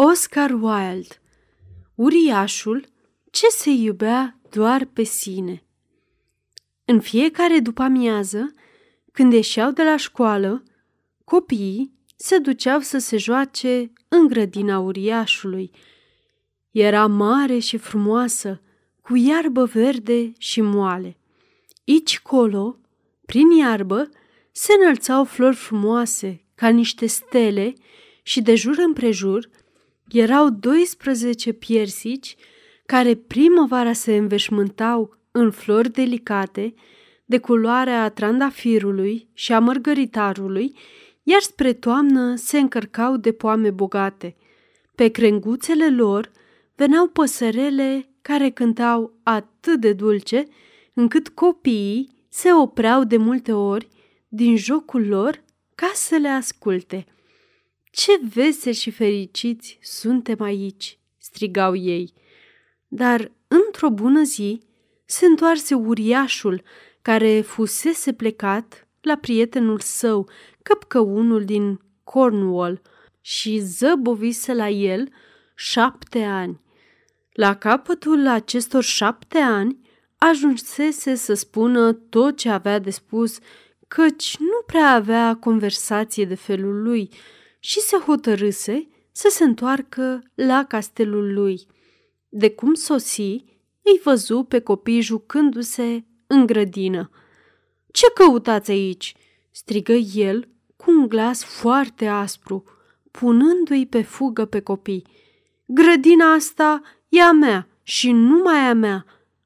Oscar Wilde Uriașul ce se iubea doar pe sine În fiecare după-amiază, când ieșeau de la școală, copiii se duceau să se joace în grădina uriașului. Era mare și frumoasă, cu iarbă verde și moale. Ici colo, prin iarbă, se înălțau flori frumoase, ca niște stele, și de jur împrejur erau 12 piersici care primăvara se înveșmântau în flori delicate, de culoarea trandafirului și a mărgăritarului, iar spre toamnă se încărcau de poame bogate. Pe crenguțele lor veneau păsărele care cântau atât de dulce, încât copiii se opreau de multe ori din jocul lor ca să le asculte. Ce veseli și fericiți suntem aici!" strigau ei. Dar, într-o bună zi, se întoarse uriașul care fusese plecat la prietenul său, căpcăunul din Cornwall, și zăbovise la el șapte ani. La capătul acestor șapte ani ajunsese să spună tot ce avea de spus, căci nu prea avea conversație de felul lui și se hotărâse să se întoarcă la castelul lui. De cum sosi, îi văzu pe copii jucându-se în grădină. Ce căutați aici?" strigă el cu un glas foarte aspru, punându-i pe fugă pe copii. Grădina asta e a mea și numai a mea.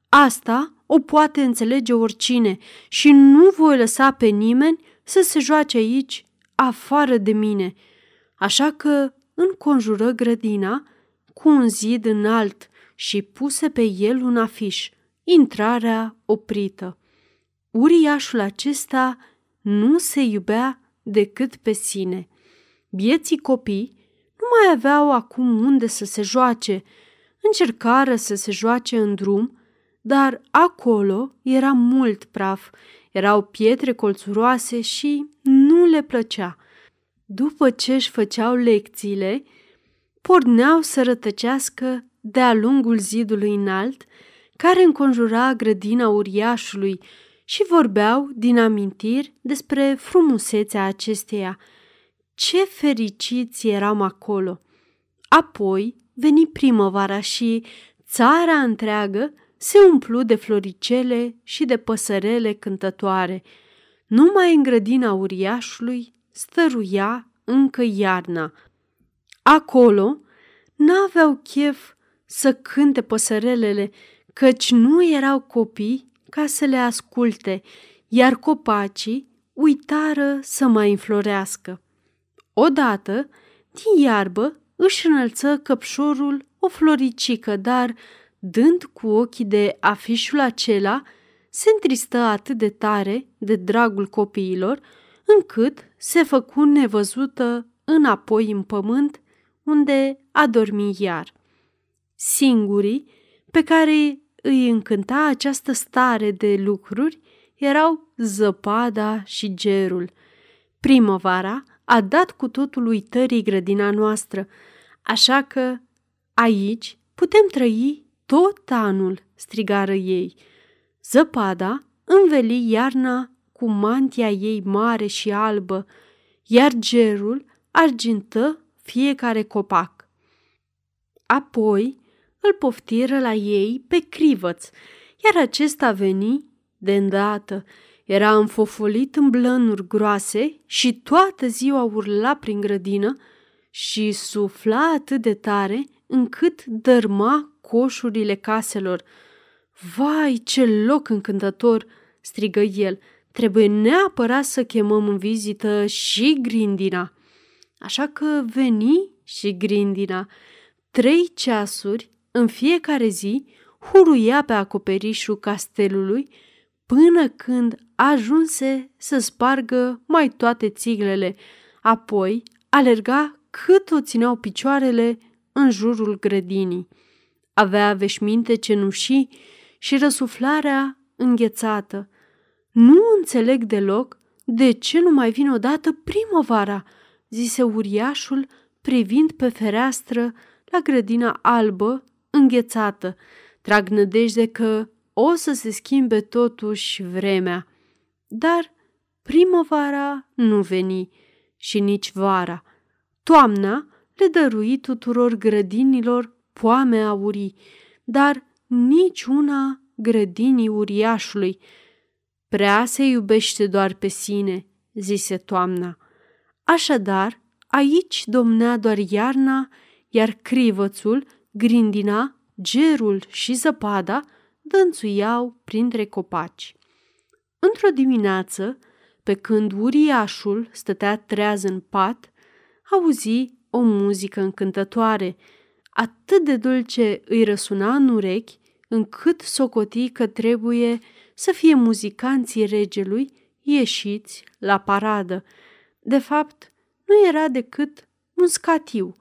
Asta o poate înțelege oricine și nu voi lăsa pe nimeni să se joace aici afară de mine. Așa că înconjură grădina cu un zid înalt și puse pe el un afiș, intrarea oprită. Uriașul acesta nu se iubea decât pe sine. Bieții copii nu mai aveau acum unde să se joace. Încercară să se joace în drum, dar acolo era mult praf, erau pietre colțuroase și nu le plăcea. După ce își făceau lecțiile, porneau să rătăcească de-a lungul zidului înalt, care înconjura grădina uriașului și vorbeau din amintiri despre frumusețea acesteia. Ce fericiți eram acolo! Apoi veni primăvara și țara întreagă se umplu de floricele și de păsărele cântătoare. Numai în grădina uriașului stăruia încă iarna. Acolo n-aveau chef să cânte păsărelele, căci nu erau copii ca să le asculte, iar copacii uitară să mai înflorească. Odată, din iarbă, își înălță căpșorul o floricică, dar, dând cu ochii de afișul acela, se întristă atât de tare de dragul copiilor, încât se făcu nevăzută înapoi în pământ, unde a dormit iar. Singurii pe care îi încânta această stare de lucruri erau zăpada și gerul. Primăvara a dat cu totul uitării grădina noastră, așa că aici putem trăi tot anul, strigară ei. Zăpada înveli iarna cu mantia ei mare și albă, iar gerul argintă fiecare copac. Apoi îl poftiră la ei pe crivăț, iar acesta veni de îndată. Era înfofolit în blănuri groase și toată ziua urla prin grădină și sufla atât de tare încât dărma coșurile caselor. Vai, ce loc încântător!" strigă el. Trebuie neapărat să chemăm în vizită și Grindina. Așa că veni și Grindina. Trei ceasuri în fiecare zi huruia pe acoperișul castelului până când ajunse să spargă mai toate țiglele, apoi alerga cât o țineau picioarele în jurul grădinii. Avea veșminte cenușii și răsuflarea înghețată. Nu înțeleg deloc de ce nu mai vine odată primăvara, zise uriașul privind pe fereastră la grădina albă, înghețată, trag nădejde că o să se schimbe totuși vremea. Dar primăvara nu veni și nici vara. Toamna le dărui tuturor grădinilor poame aurii, dar nici una grădinii uriașului. Prea se iubește doar pe sine, zise toamna. Așadar, aici domnea doar iarna, iar crivățul, grindina, gerul și zăpada dănțuiau printre copaci. Într-o dimineață, pe când uriașul stătea treaz în pat, auzi o muzică încântătoare, atât de dulce îi răsuna în urechi, încât socoti că trebuie să fie muzicanții regelui ieșiți la paradă. De fapt, nu era decât un scatiu,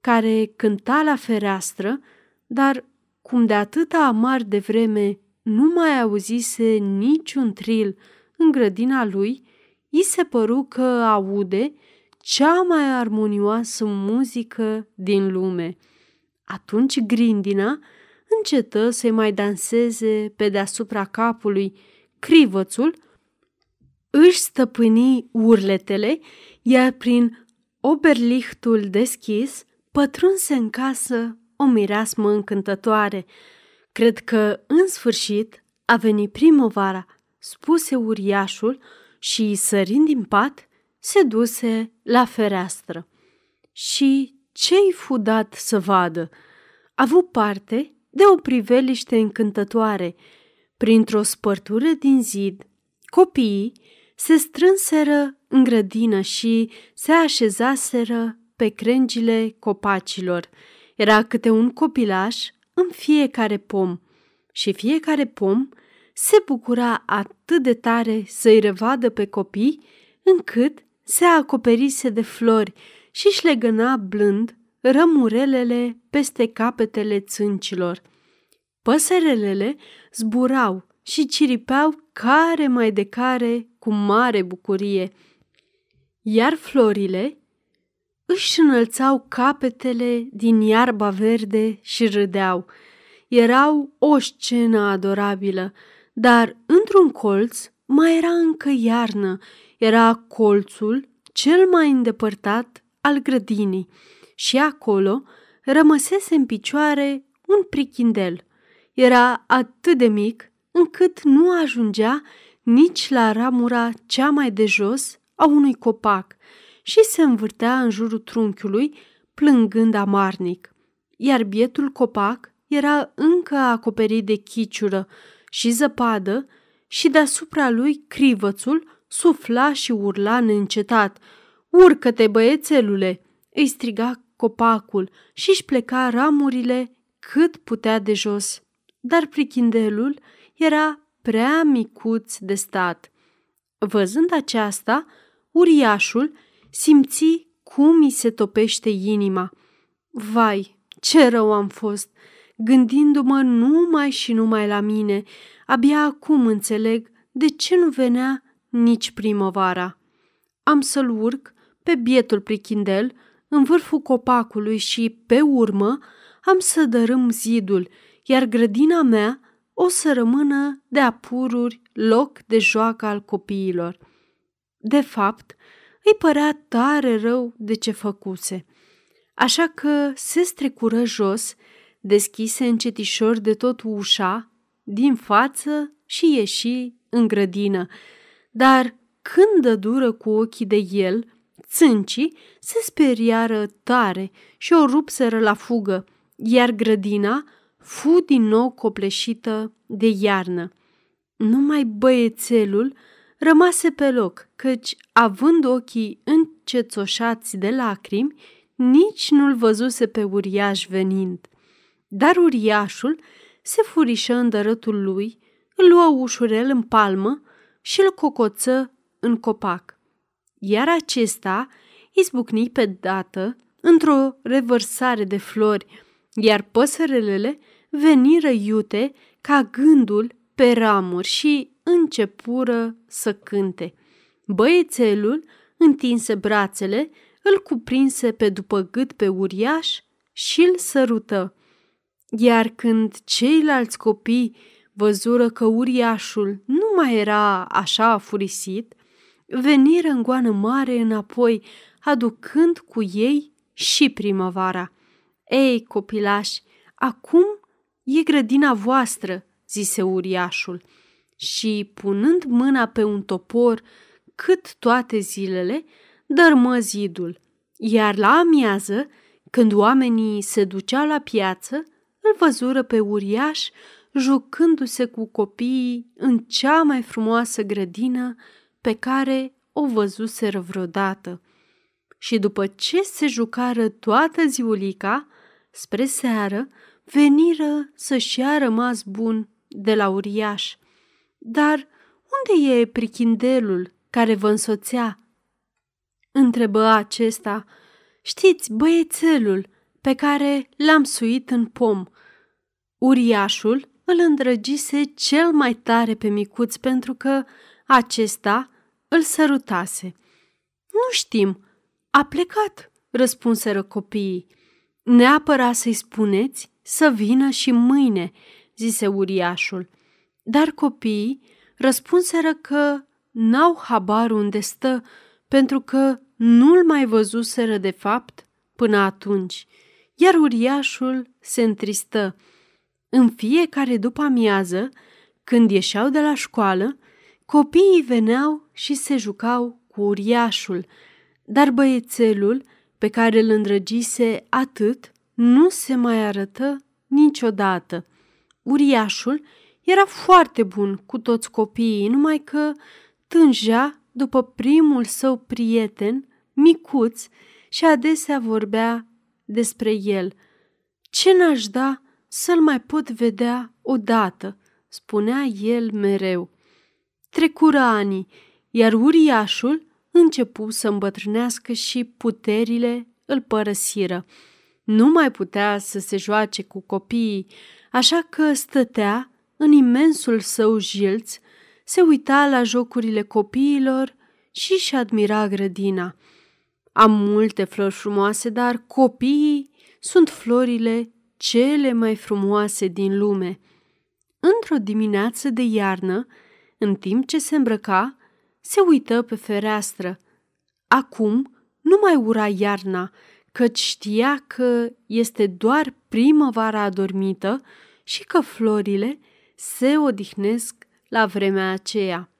care cânta la fereastră, dar cum de atâta amar de vreme nu mai auzise niciun tril în grădina lui, i se păru că aude cea mai armonioasă muzică din lume. Atunci grindina încetă să-i mai danseze pe deasupra capului. Crivățul își stăpâni urletele, iar prin oberlichtul deschis pătrunse în casă o mireasmă încântătoare. Cred că, în sfârșit, a venit primăvara, spuse uriașul și, sărind din pat, se duse la fereastră. Și ce-i fudat să vadă? A avut parte de o priveliște încântătoare. Printr-o spărtură din zid, copiii se strânseră în grădină și se așezaseră pe crengile copacilor. Era câte un copilaș în fiecare pom și fiecare pom se bucura atât de tare să-i revadă pe copii, încât se acoperise de flori și își legăna blând rămurelele peste capetele țâncilor. Păsărelele zburau și ciripeau care mai de care cu mare bucurie, iar florile își înălțau capetele din iarba verde și râdeau. Erau o scenă adorabilă, dar într-un colț mai era încă iarnă. Era colțul cel mai îndepărtat al grădinii și acolo rămăsese în picioare un prichindel. Era atât de mic încât nu ajungea nici la ramura cea mai de jos a unui copac și se învârtea în jurul trunchiului, plângând amarnic. Iar bietul copac era încă acoperit de chiciură și zăpadă și deasupra lui crivățul sufla și urla neîncetat. Urcă-te, băiețelule!" îi striga copacul și își pleca ramurile cât putea de jos. Dar prichindelul era prea micuț de stat. Văzând aceasta, uriașul simți cum îi se topește inima. Vai, ce rău am fost! Gândindu-mă numai și numai la mine, abia acum înțeleg de ce nu venea nici primăvara. Am să-l urc pe bietul prichindel în vârful copacului și, pe urmă, am să dărâm zidul, iar grădina mea o să rămână de apururi loc de joacă al copiilor. De fapt, îi părea tare rău de ce făcuse. Așa că se strecură jos, deschise încetișor de tot ușa, din față și ieși în grădină. Dar când dă dură cu ochii de el, țâncii se speriară tare și o rupseră la fugă, iar grădina fu din nou copleșită de iarnă. Numai băiețelul rămase pe loc, căci, având ochii încețoșați de lacrimi, nici nu-l văzuse pe uriaș venind. Dar uriașul se furișă în dărătul lui, îl luă ușurel în palmă și îl cocoță în copac. Iar acesta izbucni pe dată într-o revărsare de flori, iar păsărelele veniră iute ca gândul pe ramuri și începură să cânte. Băiețelul întinse brațele, îl cuprinse pe după gât pe uriaș și îl sărută. Iar când ceilalți copii văzură că uriașul nu mai era așa furisit, veniră în goană mare înapoi, aducând cu ei și primăvara. Ei, copilași, acum e grădina voastră, zise uriașul, și, punând mâna pe un topor cât toate zilele, dărmă zidul. Iar la amiază, când oamenii se duceau la piață, îl văzură pe uriaș jucându-se cu copiii în cea mai frumoasă grădină pe care o văzuseră vreodată. Și după ce se jucară toată ziulica, spre seară, veniră să-și ia rămas bun de la uriaș. Dar unde e prichindelul care vă însoțea? Întrebă acesta. Știți, băiețelul pe care l-am suit în pom. Uriașul îl îndrăgise cel mai tare pe micuț pentru că acesta îl sărutase. Nu știm, a plecat, răspunseră copiii. Neapărat să-i spuneți să vină și mâine, zise uriașul. Dar copiii răspunseră că n-au habar unde stă, pentru că nu-l mai văzuseră de fapt până atunci, iar uriașul se întristă. În fiecare după amiază, când ieșeau de la școală, copiii veneau și se jucau cu uriașul, dar băiețelul, pe care îl îndrăgise atât, nu se mai arătă niciodată. Uriașul era foarte bun cu toți copiii, numai că tângea după primul său prieten, micuț, și adesea vorbea despre el. Ce n-aș da să-l mai pot vedea odată, spunea el mereu. Trecură ani, iar uriașul începu să îmbătrânească și puterile îl părăsiră. Nu mai putea să se joace cu copiii, așa că stătea în imensul său jilț, se uita la jocurile copiilor și și admira grădina. Am multe flori frumoase, dar copiii sunt florile cele mai frumoase din lume. Într-o dimineață de iarnă, în timp ce se îmbrăca, se uită pe fereastră. Acum nu mai ura iarna, căci știa că este doar primăvara adormită și că florile se odihnesc la vremea aceea.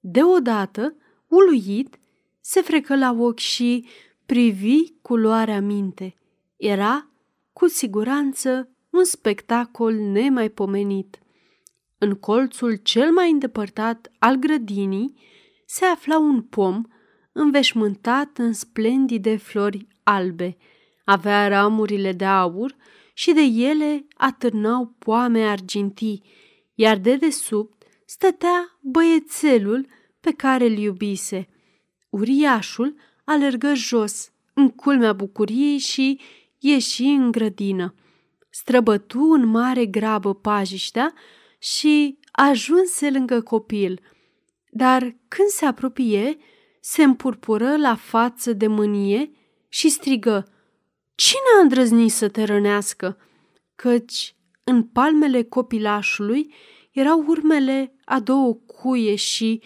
Deodată, uluit, se frecă la ochi și privi culoarea minte. Era, cu siguranță, un spectacol nemaipomenit. În colțul cel mai îndepărtat al grădinii se afla un pom înveșmântat în splendide flori albe. Avea ramurile de aur și de ele atârnau poame argintii, iar de desubt stătea băiețelul pe care îl iubise. Uriașul alergă jos, în culmea bucuriei și ieși în grădină. Străbătu în mare grabă pajiștea și ajunse lângă copil. Dar când se apropie, se împurpură la față de mânie și strigă, Cine a îndrăznit să te rănească?" Căci în palmele copilașului erau urmele a două cuie și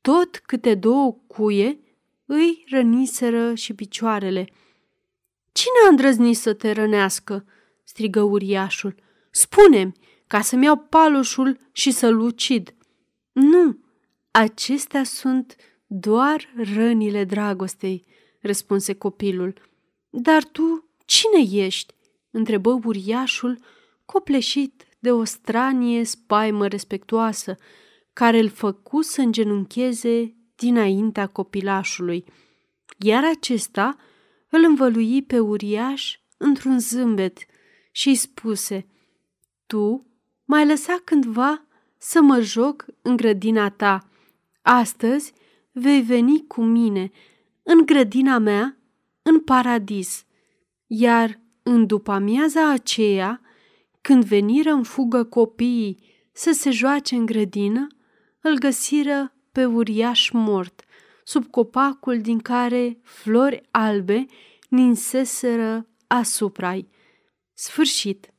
tot câte două cuie îi răniseră și picioarele. Cine a îndrăznit să te rănească?" strigă uriașul. Spune-mi, ca să-mi iau palușul și să-l ucid. Nu, acestea sunt doar rănile dragostei, răspunse copilul. Dar tu cine ești? întrebă uriașul, copleșit de o stranie spaimă respectuoasă, care îl făcu să îngenuncheze dinaintea copilașului. Iar acesta îl învălui pe uriaș într-un zâmbet și îi spuse, Tu mai lăsa cândva să mă joc în grădina ta. Astăzi vei veni cu mine în grădina mea, în paradis. Iar în după amiaza aceea, când veniră în fugă copiii să se joace în grădină, îl găsiră pe uriaș mort, sub copacul din care flori albe ninseseră asupra-i. Sfârșit.